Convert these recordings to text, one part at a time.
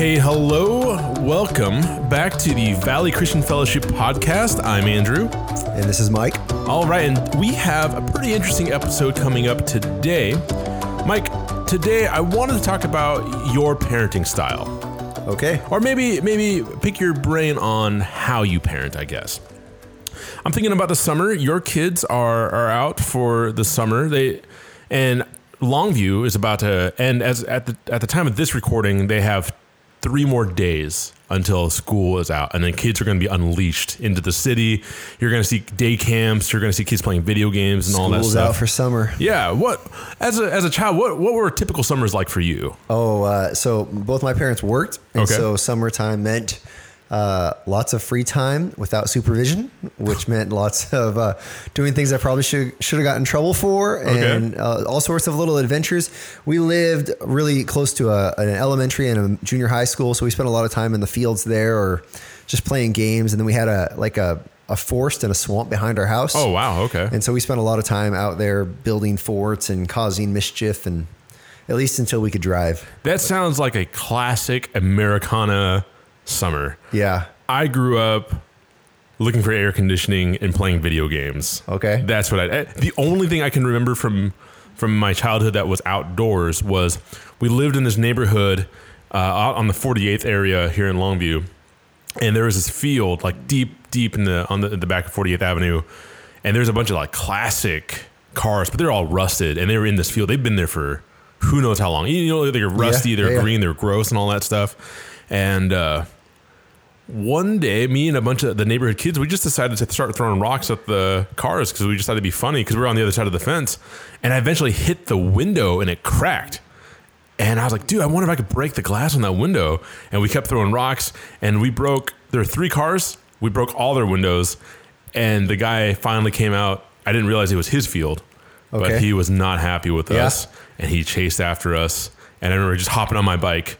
Hey, hello. Welcome back to the Valley Christian Fellowship podcast. I'm Andrew. And this is Mike. All right, and we have a pretty interesting episode coming up today. Mike, today I wanted to talk about your parenting style. Okay. Or maybe maybe pick your brain on how you parent, I guess. I'm thinking about the summer. Your kids are are out for the summer. They and Longview is about to end as at the at the time of this recording, they have three more days until school is out and then kids are going to be unleashed into the city you're going to see day camps you're going to see kids playing video games and all that stuff out for summer. yeah what as a, as a child what what were typical summers like for you Oh, uh, so both my parents worked, and Okay. so summertime meant uh, lots of free time without supervision, which meant lots of uh, doing things I probably should should have got in trouble for, Okay. and uh, all sorts of little adventures. We lived really close to a, an elementary and a junior high school, so we spent a lot of time in the fields there, or just playing games. And then we had a like a a forest and a swamp behind our house. oh wow okay And so we spent a lot of time out there building forts and causing mischief, and at least until we could drive. that sounds like a classic americana summer Yeah. I grew up looking for air conditioning and playing video games. Okay. That's what I. eh, The only thing I can remember from from my childhood that was outdoors was we lived in this neighborhood uh, out on the 48th area here in Longview, and there was this field like deep, deep in the on the, the back of 48th Avenue, and there's a bunch of like classic cars, but they're all rusted, and they were in this field. They've been there for who knows how long. You know, they're rusty, they're yeah, yeah. green, they're gross, and all that stuff, and. uh one day, me and a bunch of the neighborhood kids, we just decided to start throwing rocks at the cars because we just thought it'd be funny because we were on the other side of the fence. And I eventually hit the window and it cracked. And I was like, dude, I wonder if I could break the glass on that window. And we kept throwing rocks and we broke, there were three cars. We broke all their windows. And the guy finally came out. I didn't realize it was his field, but he was not happy with Yeah. us. And he chased after us. And I remember just hopping on my bike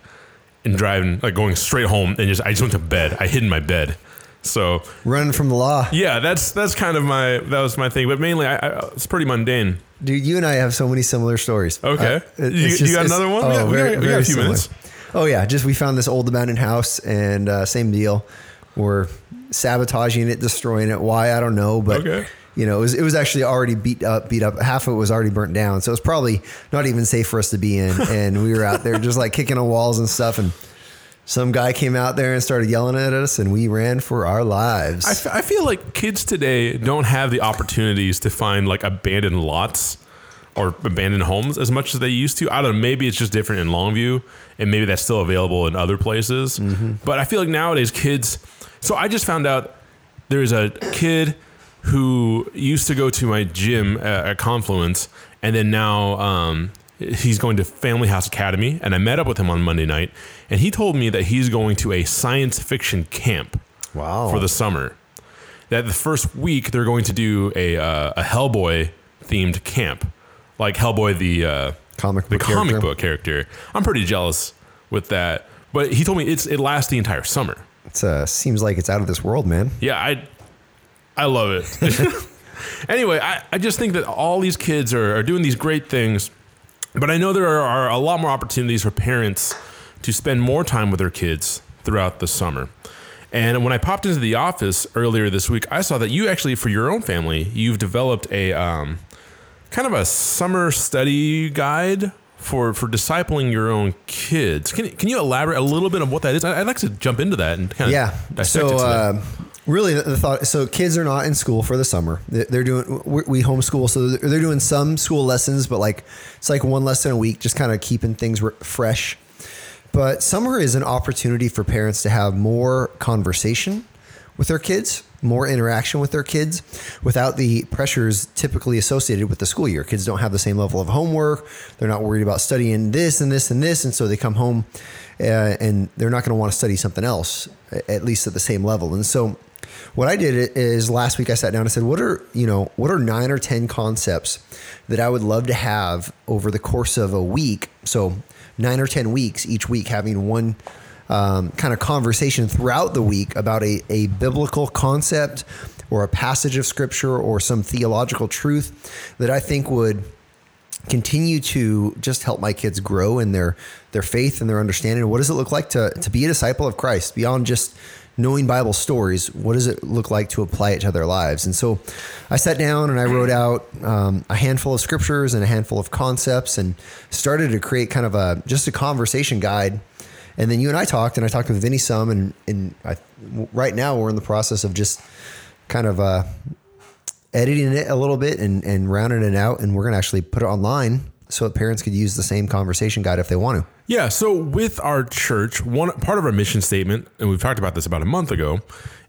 and driving, like going straight home, and just I just went to bed. I hid in my bed. So Running from the law. yeah, that's that's kind of my that was my thing. But mainly, I, I it's pretty mundane. Dude, you and I have so many similar stories. Okay. Uh, You- it's you got another one? We got- we got- we got a few similar. minutes. Oh, yeah. Just we found this old abandoned house and uh, same deal. We're sabotaging it, destroying it. Why? I don't know. But, Okay. You know, it was, it was actually already beat up, beat up. Half of it was already burnt down. So it was probably not even safe for us to be in. And we were out there just like kicking on walls and stuff. And some guy came out there and started yelling at us and we ran for our lives. I, f- I feel like kids today don't have the opportunities to find like abandoned lots or abandoned homes as much as they used to. I don't know. Maybe it's just different in Longview, and maybe that's still available in other places. Mm-hmm. But I feel like nowadays kids. So I just found out there's a kid who used to go to my gym at, at Confluence, and then now um, he's going to Family House Academy. And I met up with him on Monday night, and he told me that he's going to a science fiction camp wow. for the summer. That the first week they're going to do a uh, a Hellboy themed camp, like Hellboy the uh, Comic the book comic character. book character. I'm pretty jealous with that, but he told me it's it lasts the entire summer. It uh, seems like it's out of this world, man. Yeah, I I love it. anyway, I, I just think that all these kids are, are doing these great things, but I know there are, are a lot more opportunities for parents to spend more time with their kids throughout the summer. And when I popped into the office earlier this week, I saw that you actually, for your own family, you've developed a um, kind of a summer study guide for for discipling your own kids. Can, can you elaborate a little bit on what that is? I'd like to jump into that and kind of Yeah. dissect So, it. Really, the, thought. So, kids are not in school for the summer. They- They're doing. we homeschool, so they're they're doing some school lessons, but like it's like one lesson a week, just kind of keeping things fresh. But summer is an opportunity for parents to have more conversation with their kids, more interaction with their kids without the pressures typically associated with the school year. Kids don't have the same level of homework. They're not worried about studying this and this and this. And so they come home uh, and they're not going to want to study something else, at least at the same level. And so what I did is last week I sat down and said, what are, you know, what are nine or 10 concepts that I would love to have over the course of a week? So nine or 10 weeks, each week having one um, kind of conversation throughout the week about a, a biblical concept or a passage of scripture or some theological truth that I think would continue to just help my kids grow in their their faith and their understanding. What does it look like to to be a disciple of Christ beyond just knowing Bible stories? What does it look like to apply it to their lives? And so, I sat down and I wrote out um, a handful of scriptures and a handful of concepts, and started to create kind of a just a conversation guide. And then you and I talked, and I talked with Vinny some, and and I, right now we're in the process of just kind of uh, editing it a little bit and, and rounding it out. And we're going to actually put it online so that parents could use the same conversation guide if they want to. Yeah. So with our church, one part of our mission statement, and we've talked about this about a month ago,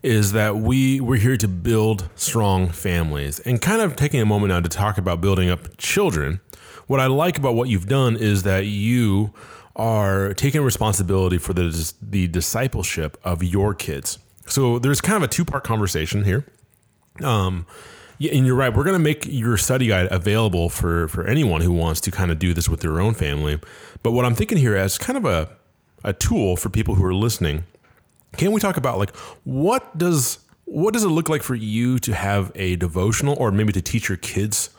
is that we we're here to build strong families. And kind of taking a moment now to talk about building up children. What I like about what you've done is that you are taking responsibility for the the discipleship of your kids. So there's kind of a two part conversation here. Um, yeah, and you're right. We're going to make your study guide available for for anyone who wants to kind of do this with their own family. But what I'm thinking here as kind of a a tool for people who are listening, can we talk about like what does what does it look like for you to have a devotional or maybe to teach your kids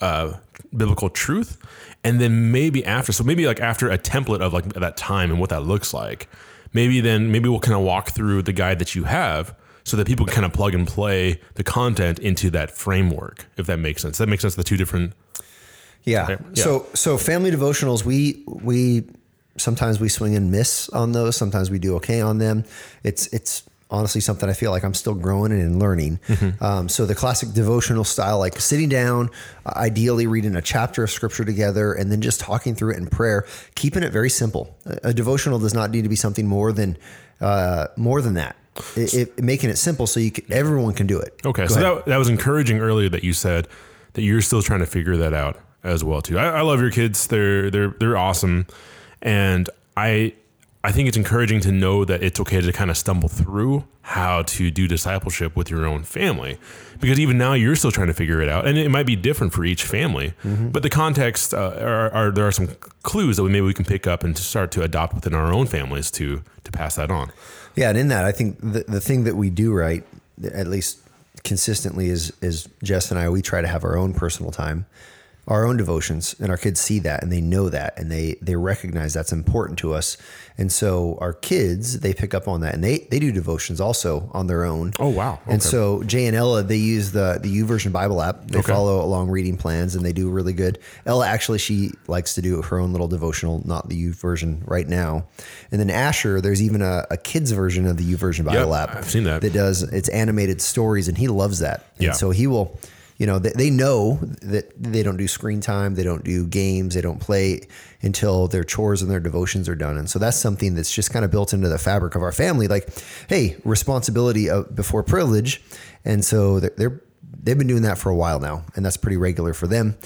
uh, biblical truth, and then maybe after, so maybe like after a template of like that time and what that looks like, maybe then maybe we'll kind of walk through the guide that you have so that people can kind of plug and play the content into that framework, if that makes sense. That makes sense. The two different. Yeah. Yeah. So so family devotionals, we we sometimes we swing and miss on those. Sometimes we do okay on them. It's it's honestly something I feel like I'm still growing and learning. Um, so the classic devotional style, like sitting down, ideally reading a chapter of scripture together, and then just talking through it in prayer, keeping it very simple. A, a devotional does not need to be something more than uh, more than that. It, it, making it simple so you can, everyone can do it. Okay, Go so ahead. that, that was encouraging earlier that you said that you're still trying to figure that out as well too. I, I love your kids; they're they're they're awesome, and I I think it's encouraging to know that it's okay to kind of stumble through how to do discipleship with your own family, because even now you're still trying to figure it out, and it might be different for each family. Mm-hmm. But the context uh, are, are there are some clues that we maybe we can pick up and to start to adopt within our own families to to pass that on. Yeah, and in that, I think the, the thing that we do right, at least consistently, is is Jess and I. We try to have our own personal time, our own devotions, and our kids see that and they know that and they they recognize that's important to us. And so our kids they pick up on that and they they do devotions also on their own. Oh, wow. And so Jay and Ella they use the the YouVersion Bible app. They Okay. follow along reading plans and they do really good. Ella actually she likes to do her own little devotional, not the YouVersion right now. And then Asher, there's even a, a kids version of the YouVersion Bible Yep, app. I've seen that. That does it's animated stories and he loves that. And Yeah. so he will you know, they, they know that they don't do screen time, they don't do games, they don't play until their chores and their devotions are done. And so that's something that's just kind of built into the fabric of our family. Like, hey, responsibility of, before privilege. And so they're, they're they've been doing that for a while now, and that's pretty regular for them.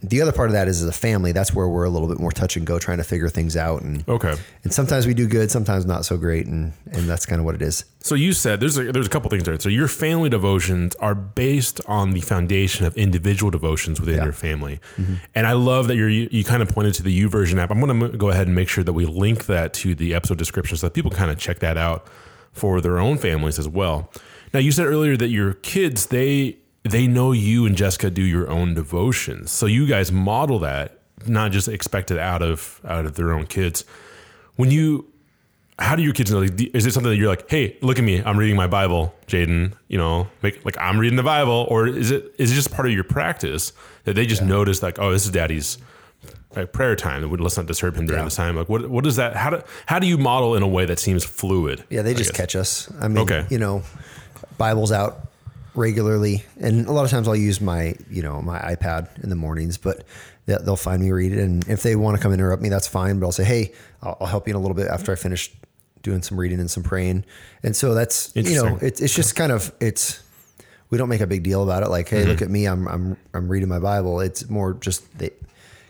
The other part of that is as a family, that's where we're a little bit more touch and go, trying to figure things out. And Okay. and sometimes we do good, sometimes not so great, and and that's kind of what it is. So you said there's a, there's a couple things there. So your family devotions are based on the foundation of individual devotions within your family, mm-hmm. and I love that you're you, you kind of pointed to the YouVersion app. I'm going to go ahead and make sure that we link that to the episode description so that people kind of check that out for their own families as well. Now you said earlier that your kids they they know you and Jessica do your own devotions, so you guys model that, not just expect it out of out of their own kids. When you how do your kids know? Like, Is it something that you're like, hey, look at me, I'm reading my Bible, Jaden? You know, make, like I'm reading the Bible, or is it is it just part of your practice that they just notice like, oh, this is Daddy's like prayer time. Let's not disturb him during Yeah. this time. Like, what what is that? How do how do you model in a way that seems fluid? Yeah, they just catch us. I mean, Okay. you know, Bible's out regularly, and a lot of times I'll use my, you know, my iPad in the mornings, but they- they'll find me read it, and if they want to come interrupt me, that's fine. But I'll say, hey, I'll, I'll help you in a little bit after I finish doing some reading and some praying, and so that's you know, Interesting. it's just kind of it's. We don't make a big deal about it. Like, hey, Mm-hmm. look at me. I'm I'm I'm reading my Bible. It's more just they,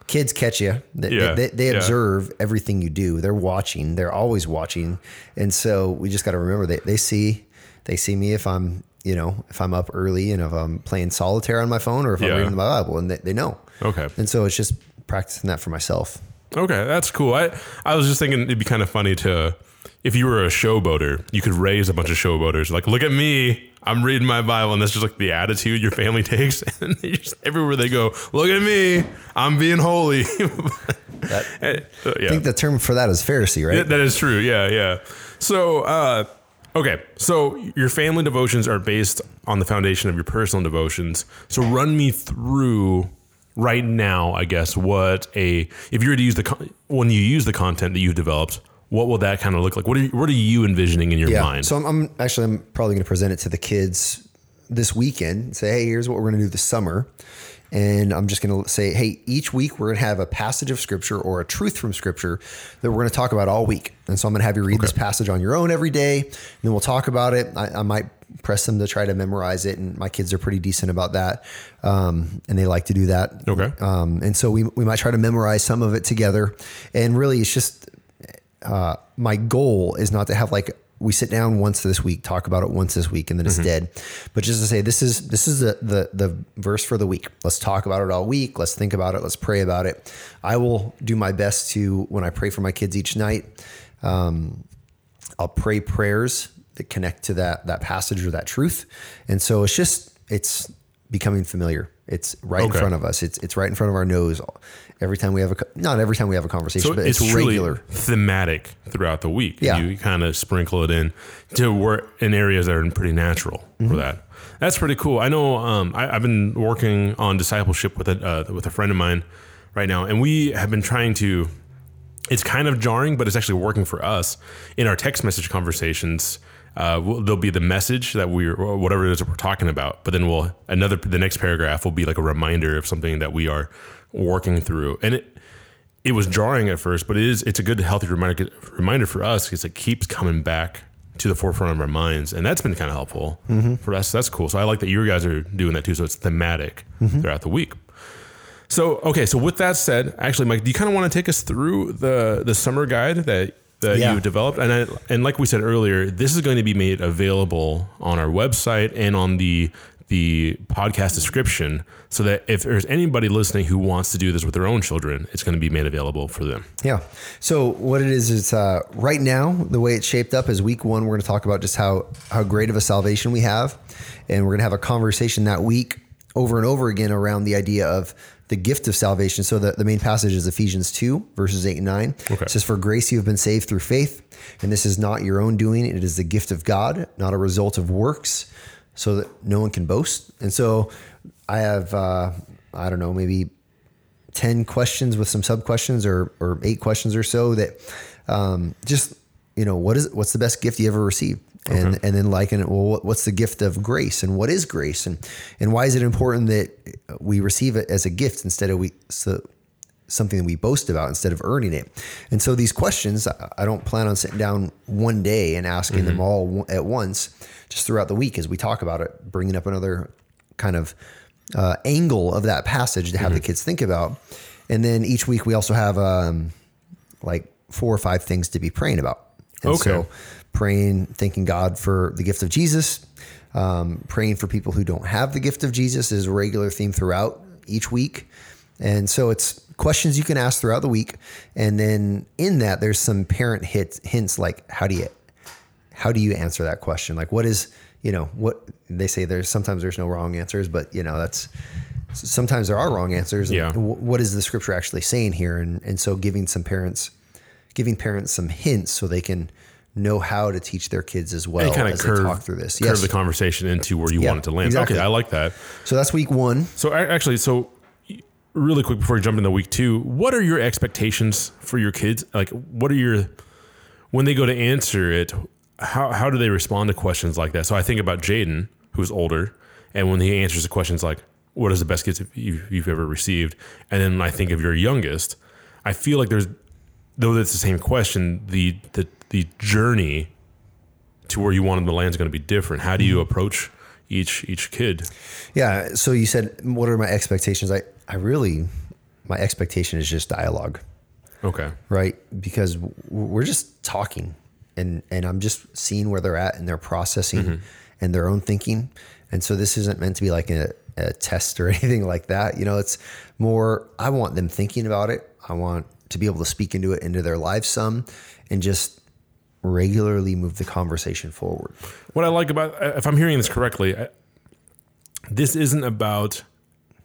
kids catch you. They, Yeah, they, they yeah. observe everything you do. They're watching. They're always watching, and so we just got to remember they they see they see me if I'm you know if I'm up early and if I'm playing solitaire on my phone or if Yeah. I'm reading my Bible, and they, they know. Okay. And so it's just practicing that for myself. Okay, that's cool. I I was just thinking it'd be kind of funny to if you were a showboater, you could raise a bunch of showboaters. Like, look at me, I'm reading my Bible, and that's just like the attitude your family takes. And they just, everywhere they go, look at me, I'm being holy. I think the term for that is Pharisee, right? Yeah, that is true. Yeah, yeah. So, uh, okay. So your family devotions are based on the foundation of your personal devotions. So run me through right now, I guess, what a if you were to use the con- when you use the content that you've developed, what will that kind of look like? What are you, what are you envisioning in your yeah. mind? So I'm, I'm actually I'm probably going to present it to the kids this weekend. Say, hey, here's what we're going to do this summer. And I'm just going to say, hey, each week we're going to have a passage of scripture or a truth from scripture that we're going to talk about all week. And so I'm going to have you read this passage on your own every day. And then we'll talk about it. I, I might press them to try to memorize it. And my kids are pretty decent about that. Um, and they like to do that. Okay. Um, and so we, we might try to memorize some of it together. And really, it's just uh, my goal is not to have like we sit down once this week, talk about it once this week, and then it's dead. But just to say, this is this is the, the the verse for the week. Let's talk about it all week. Let's think about it. Let's pray about it. I will do my best to when I pray for my kids each night. Um, I'll pray prayers that connect to that that passage or that truth, and so it's just it's becoming familiar. It's right Okay. in front of us. It's it's right in front of our nose. Every time we have a not every time we have a conversation, so but it's, it's, really regular. thematic throughout the week. Yeah. You kind of sprinkle it in to work in areas that are pretty natural Mm-hmm. for that. That's pretty cool. I know um, I, I've been working on discipleship with a uh, with a friend of mine right now, and we have been trying to. It's kind of jarring, but it's actually working for us in our text message conversations. Uh, we'll, there'll be the message that we're whatever it is that we're talking about, but then we'll another the next paragraph will be like a reminder of something that we are working through, and it it was jarring at first, but it is it's a good healthy reminder reminder for us because it keeps coming back to the forefront of our minds, and that's been kind of helpful for us. That's cool. So I like that you guys are doing that too. So it's thematic throughout the week. So okay, so with that said, actually, Mike, do you kind of want to take us through the the summer guide that that Yeah. you developed? And I, and like we said earlier, this is going to be made available on our website and on the the podcast description, so that if there's anybody listening who wants to do this with their own children, it's going to be made available for them. Yeah. So what it is is uh, right now the way it's shaped up is week one. We're going to talk about just how how great of a salvation we have, and we're going to have a conversation that week over and over again around the idea of the gift of salvation. So the, the main passage is Ephesians two verses eight and nine. Okay. It says, "For grace you have been saved through faith, and this is not your own doing; it is the gift of God, not a result of works." So that no one can boast. And so I have, uh, I don't know, maybe 10 questions with some sub questions or, or eight questions or so that um, just you know what is what's the best gift you ever received and and then liken it well what's the gift of grace and what is grace and and why is it important that we receive it as a gift instead of we so something that we boast about instead of earning it and so these questions I- don't plan on sitting down one day and asking them all at once just throughout the week as we talk about it bringing up another kind of uh, angle of that passage to have the kids think about. And then each week we also have um, like four or five things to be praying about. And Okay. so praying, thanking God for the gift of Jesus, um, praying for people who don't have the gift of Jesus is a regular theme throughout each week. And so it's questions you can ask throughout the week. And then in that, there's some parent hits, hints like, how do you how do you answer that question? Like, what is, you know, what they say there's sometimes there's no wrong answers, but, you know, that's sometimes there are wrong answers. Yeah. What is the scripture actually saying here? And, and so giving some parents, giving parents some hints so they can know how to teach their kids as well And kind of as curve, talk through this. curve Yes. the conversation into where you Yeah, want it to land. exactly. Okay, I like that. So that's week one. So actually, so really quick before we jump into week two, what are your expectations for your kids? Like, what are your when they go to answer it? How how do they respond to questions like that? So I think about Jaden, who's older, and when he answers the questions like, "What is the best gift you- you've ever received?" and then I think of your youngest, I feel like there's though that's the same question, the the the journey to where you want them to land is going to be different. How do you mm-hmm. approach each each kid? Yeah. So you said, what are my expectations? I, I really, my expectation is just dialogue. Okay. right? Because we're just talking, and and I'm just seeing where they're at and their processing mm-hmm. and their own thinking. And so this isn't meant to be like a, a test or anything like that. You know, it's more. I want them thinking about it. I want to be able to speak into it into their lives some, and just regularly move the conversation forward. What I like about, uh, if I'm hearing this correctly, I- this isn't about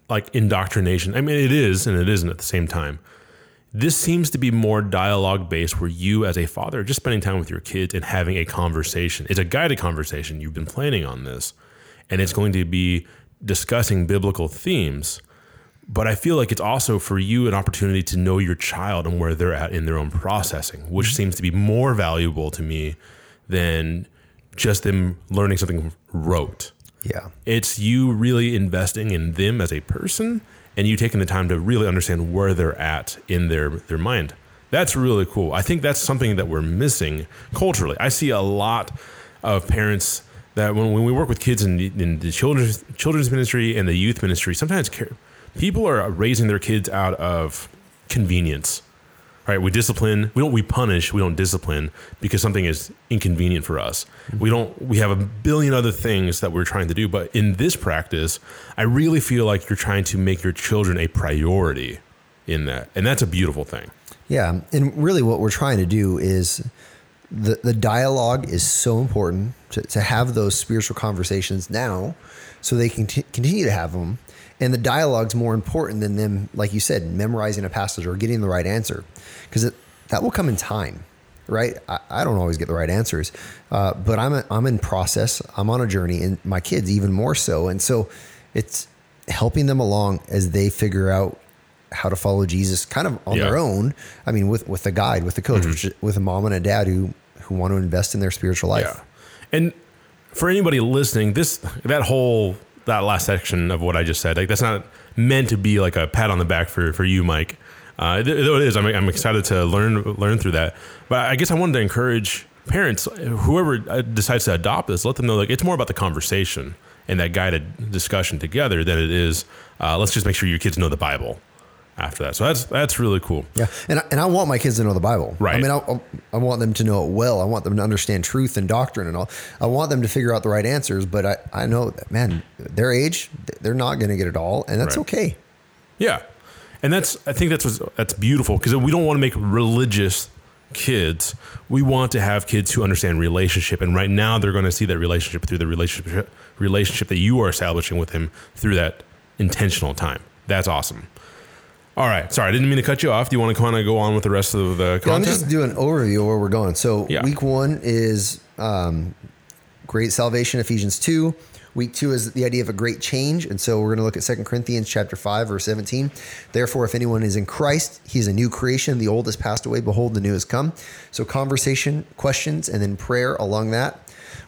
like indoctrination. I mean, it is and it isn't at the same time. This seems to be more dialogue based where you, as a father, are just spending time with your kids and having a conversation. It's a guided conversation. You've been planning on this, and it's going to be discussing biblical themes. But I feel like it's also for you an opportunity to know your child and where they're at in their own processing, which mm-hmm. seems to be more valuable to me than just them learning something rote. Yeah. It's you really investing in them as a person and you taking the time to really understand where they're at in their their mind. That's really cool. I think that's something that we're missing culturally. I see a lot of parents that when, when we work with kids in, in the children's children's ministry and the youth ministry, sometimes care, people are raising their kids out of convenience. Right? We discipline. We don't. We punish. We don't discipline because something is inconvenient for us. We don't. We have a billion other things that we're trying to do. But in this practice, I really feel like you're trying to make your children a priority in that, and that's a beautiful thing. Yeah, and really, what we're trying to do is the the dialogue is so important to, to have those spiritual conversations now, so they can t- continue to have them. And the dialogue's more important than them, like you said, memorizing a passage or getting the right answer, because that will come in time, right? I, I don't always get the right answers, uh, but I'm a, I'm in process. I'm on a journey, and my kids even more so. And so, it's helping them along as they figure out how to follow Jesus kind of on Yeah. their own. I mean, with with a guide, with a coach, which, with a mom and a dad who who want to invest in their spiritual life. Yeah. And for anybody listening, this that whole that last section of what I just said, like that's not meant to be like a pat on the back for for you, Mike. Uh, though it is, I'm, I'm excited to learn learn through that. But I guess I wanted to encourage parents, whoever uh, decides to adopt this, let them know like it's more about the conversation and that guided discussion together than it is. Uh, let's just make sure your kids know the Bible after that. So that's that's really cool. Yeah, and I, and I want my kids to know the Bible. Right. I mean, I, I want them to know it well. I want them to understand truth and doctrine and all. I want them to figure out the right answers. But I, I know that man, their age, they're not going to get it all, and that's Right. okay. Yeah, and that's I think that's what's, that's beautiful because we don't want to make religious kids. We want to have kids who understand relationship, and right now they're going to see that relationship through the relationship relationship that you are establishing with him through that intentional time. That's awesome. All right, sorry, I didn't mean to cut you off. Do you want to kind of go on with the rest of the Yeah, let me content? just do an overview of where we're going. So Yeah. week one is um, great salvation, Ephesians two. Week two is the idea of a great change, and so we're going to look at Second Corinthians chapter five, verse seventeen. Therefore, if anyone is in Christ, he is a new creation. The old has passed away; behold, the new has come. So conversation, questions, and then prayer along that.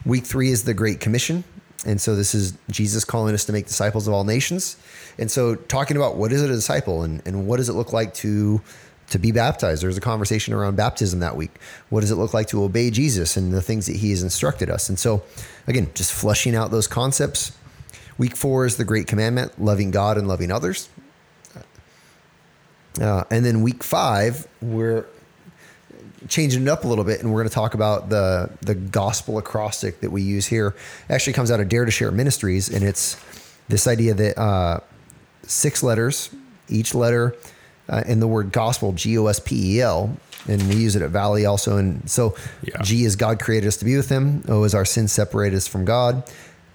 Week three is the Great Commission, and so this is Jesus calling us to make disciples of all nations. And so talking about what is a disciple, and, and what does it look like to to be baptized. There's a conversation around baptism that week. What does it look like to obey Jesus and the things that he has instructed us? And so, again, just fleshing out those concepts. Week four is the great commandment loving God and loving others. Uh, and then week five, we're changing it up a little bit and we're going to talk about the the gospel acrostic that we use here It actually comes out of dare to share ministries and it's this idea that uh, six letters each letter uh, in the word gospel g-o-s-p-e-l and we use it at valley also and so Yeah. g is god created us to be with him o is our sin separated us from god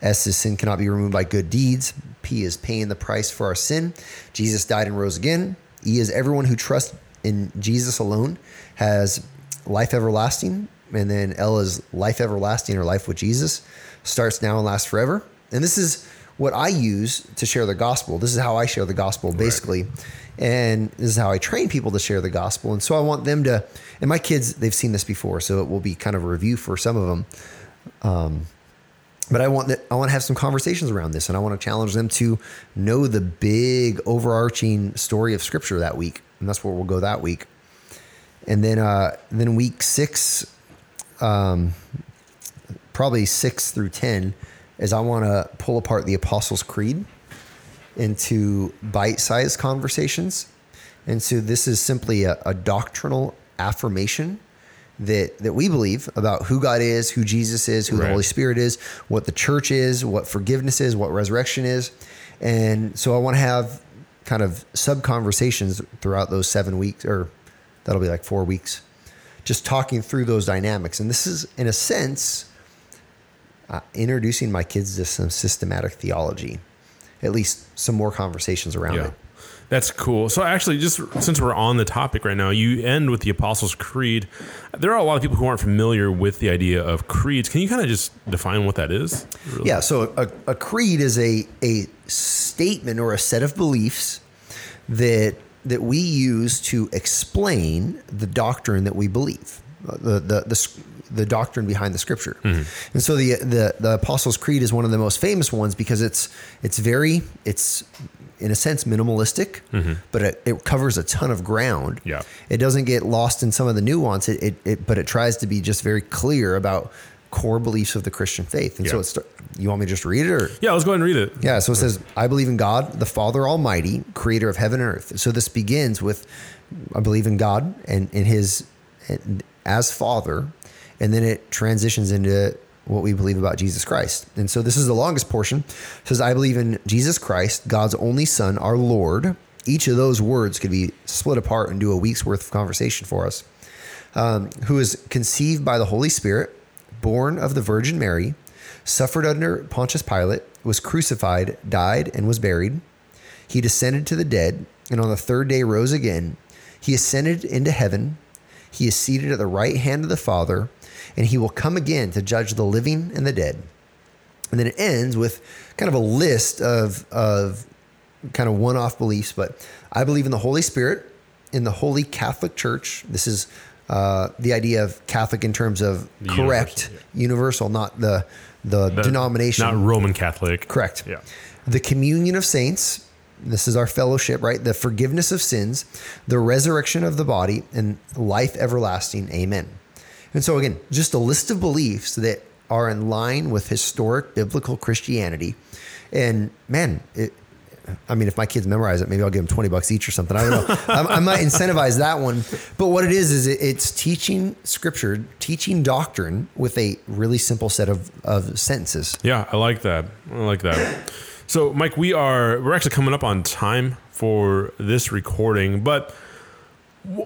s is sin cannot be removed by good deeds p is paying the price for our sin jesus died and rose again e is everyone who trusts in jesus alone has life everlasting and then l is life everlasting or life with jesus starts now and lasts forever and this is what I use to share the gospel. This is how I share the gospel, basically. And this is how I train people to share the gospel. And so I want them to, and my kids, they've seen this before, so it will be kind of a review for some of them. Um, but I want that I want to have some conversations around this, and I want to challenge them to know the big overarching story of Scripture that week, and that's where we'll go that week. And then, uh, then week six, um, probably six through ten, is I want to pull apart the Apostles' Creed into bite-sized conversations. And so this is simply a, a doctrinal affirmation that that we believe about who God is, who Jesus is, who the Holy Spirit is, what the church is, what forgiveness is, what resurrection is. And so I want to have kind of sub conversations throughout those seven weeks, or that'll be like four weeks, just talking through those dynamics. And this is, in a sense, uh, introducing my kids to some systematic theology, at least some more conversations around Yeah. it. That's cool. So actually, just since we're on the topic right now, you end with the Apostles' Creed. There are a lot of people who aren't familiar with the idea of creeds. Can you kind of just define what that is? Really? Yeah, so a, a creed is a, a statement or a set of beliefs that that we use to explain the doctrine that we believe, uh, the the the, the doctrine behind the scripture. Mm-hmm. And so the, the the Apostles' Creed is one of the most famous ones because it's it's very it's in a sense minimalistic, mm-hmm. but it, it covers a ton of ground. Yeah. It doesn't get lost in some of the nuance, it, it, it but it tries to be just very clear about core beliefs of the Christian faith. And so it's you want me to just read it or Yeah, let's go ahead and read it. yeah, so it says, I believe in God, the Father Almighty, creator of heaven and earth. So this begins with, I believe in God and in his and as Father, and then it transitions into what we believe about Jesus Christ. And so this is the longest portion. It says, I believe in Jesus Christ, God's only Son, our Lord. Each of those words could be split apart and do a week's worth of conversation for us. Um, who is conceived by the Holy Spirit, born of the Virgin Mary, suffered under Pontius Pilate, was crucified, died, and was buried. He descended to the dead, and on the third day rose again. He ascended into heaven. He is seated at the right hand of the Father, and he will come again to judge the living and the dead. And then it ends with kind of a list of, of kind of one off beliefs, but I believe in the Holy Spirit, in the Holy Catholic Church. This is uh, the idea of Catholic in terms of The correct, universal, universal, not the, the, denomination. Not Roman Catholic. Correct. Yeah. The communion of saints. This is our fellowship, right? The forgiveness of sins, the resurrection of the body, and life everlasting. Amen. And so, again, just a list of beliefs that are in line with historic biblical Christianity. And man, it, I mean, if my kids memorize it, maybe I'll give them 20 bucks each or something. I don't know. I, I might incentivize that one. But what it is, is it, it's teaching scripture, teaching doctrine with a really simple set of, of sentences. Yeah, I like that. I like that. So, Mike, we are we're actually coming up on time for this recording, but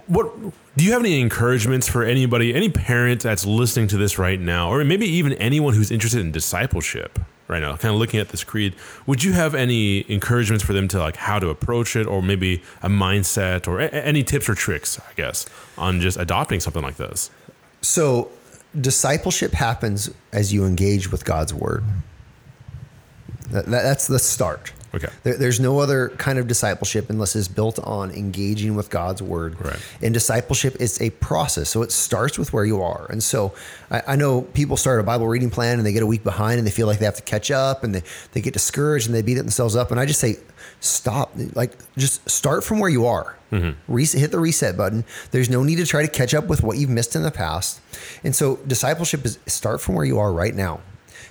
what do you have any encouragements for anybody, any parent that's listening to this right now, or maybe even anyone who's interested in discipleship right now, kind of looking at this creed? Would you have any encouragements for them to like how to approach it, or maybe a mindset, or a- any tips or tricks, I guess, on just adopting something like this? So, discipleship happens as you engage with God's word. That, that- that's the start. Okay. There, there's no other kind of discipleship unless it's built on engaging with God's word. Right. And discipleship is a process. So it starts with where you are. And so I, I know people start a Bible reading plan and they get a week behind and they feel like they have to catch up and they, they get discouraged and they beat themselves up. And I just say, stop. Like, just start from where you are. Mm-hmm. Reset, hit the reset button. There's no need to try to catch up with what you've missed in the past. And so discipleship is start from where you are right now.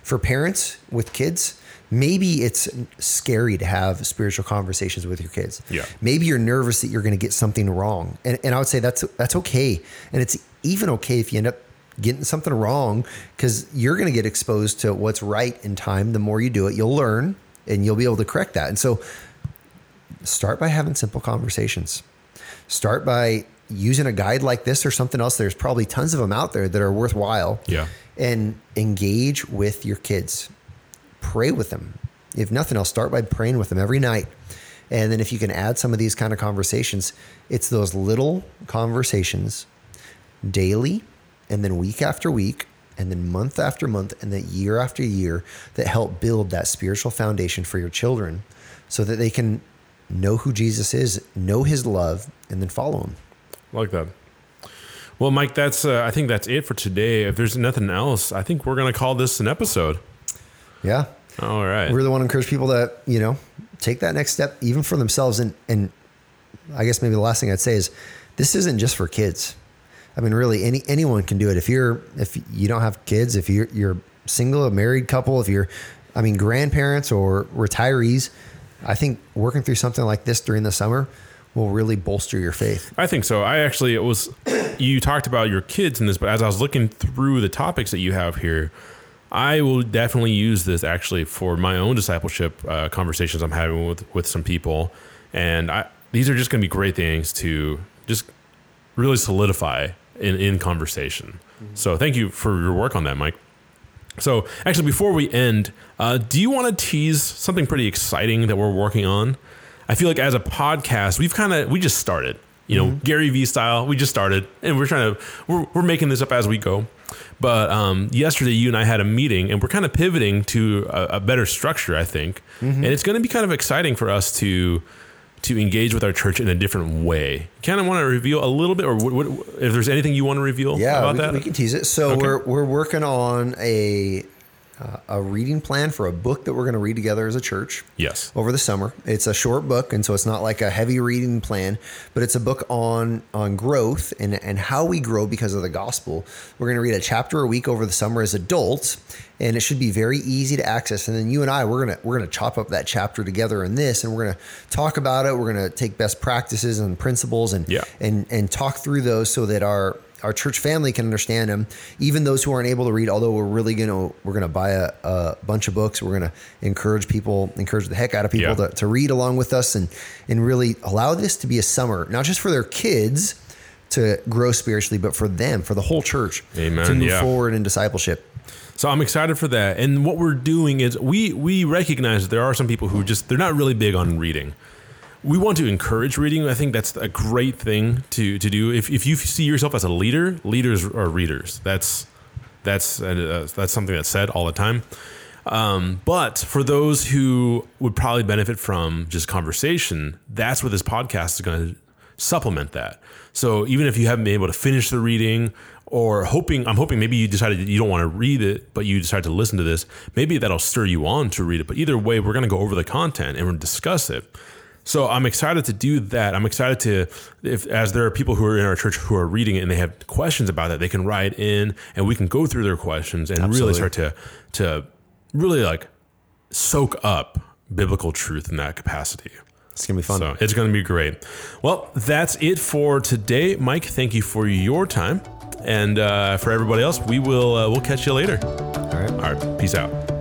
For parents with kids, maybe it's scary to have spiritual conversations with your kids. Yeah. Maybe you're nervous that you're going to get something wrong. And, and I would say that's that's okay. And it's even okay if you end up getting something wrong because you're going to get exposed to what's right in time. The more you do it, you'll learn and you'll be able to correct that. And so start by having simple conversations. Start by using a guide like this or something else. There's probably tons of them out there that are worthwhile. Yeah. And engage with your kids. Pray with them. If nothing else, start by praying with them every night. And then if you can add some of these kind of conversations, it's those little conversations daily and then week after week and then month after month and then year after year that help build that spiritual foundation for your children so that they can know who Jesus is, know his love, and then follow him. Like that. Well, Mike, that's uh, I think that's it for today. If there's nothing else, I think we're gonna call this an episode. Yeah. All right. We really want to encourage people to, you know, take that next step even for themselves. And, and I guess maybe the last thing I'd say is this isn't just for kids. I mean, really any, anyone can do it. If you're, if you don't have kids, if you're, you're single, a married couple, if you're, I mean, grandparents or retirees, I think working through something like this during the summer will really bolster your faith. I think so. I actually it was you talked about your kids in this, but as I was looking through the topics that you have here, I will definitely use this actually for my own discipleship uh, conversations I'm having with with some people, and I these are just going to be great things to just really solidify in, in conversation. So thank you for your work on that, Mike. So actually, before we end, uh, do you want to tease something pretty exciting that we're working on? I feel like as a podcast, we've kind of we just started, you know, Gary V style. We just started, and we're trying to we're we're making this up as we go. But um, yesterday, you and I had a meeting, and we're kind of pivoting to a, a better structure, I think, and it's going to be kind of exciting for us to to engage with our church in a different way. Kind of want to reveal a little bit, or what, what, if there's anything you want to reveal Yeah, about we, that. we can tease it. So Okay. we're we're working on a uh, a reading plan for a book that we're going to read together as a church. yes. over the summer. It's a short book, and so it's not like a heavy reading plan, but it's a book on on growth and and how we grow because of the gospel. We're going to read a chapter a week over the summer as adults, and it should be very easy to access. And then you and I, we're gonna we're gonna chop up that chapter together in this, and we're gonna talk about it. We're gonna take best practices and principles, and Yeah. and and talk through those so that our our church family can understand them. Even those who aren't able to read, although we're really gonna we're gonna buy a, a bunch of books. We're gonna encourage people, encourage the heck out of people Yeah. to, to read along with us, and and really allow this to be a summer, not just for their kids to grow spiritually, but for them, for the whole church Amen, to move yeah. forward in discipleship. So I'm excited for that. And what we're doing is we we recognize that there are some people who just they're not really big on reading. We want to encourage reading. I think that's a great thing to to do. If if you see yourself as a leader, leaders are readers. That's that's uh, that's something that's said all the time. Um, but for those who would probably benefit from just conversation, that's where this podcast is going to supplement that. So even if you haven't been able to finish the reading or hoping, I'm hoping maybe you decided you don't want to read it, but you decided to listen to this, maybe that'll stir you on to read it. But either way, we're going to go over the content and we're going to discuss it. So I'm excited to do that. I'm excited to, if as there are people who are in our church who are reading it and they have questions about that, they can write in and we can go through their questions and really start to to really like soak up biblical truth in that capacity. It's gonna be fun. So it's going to be great. Well, that's it for today, Mike. Thank you for your time, and uh, for everybody else, we will uh, we'll catch you later. All right. All right, peace out.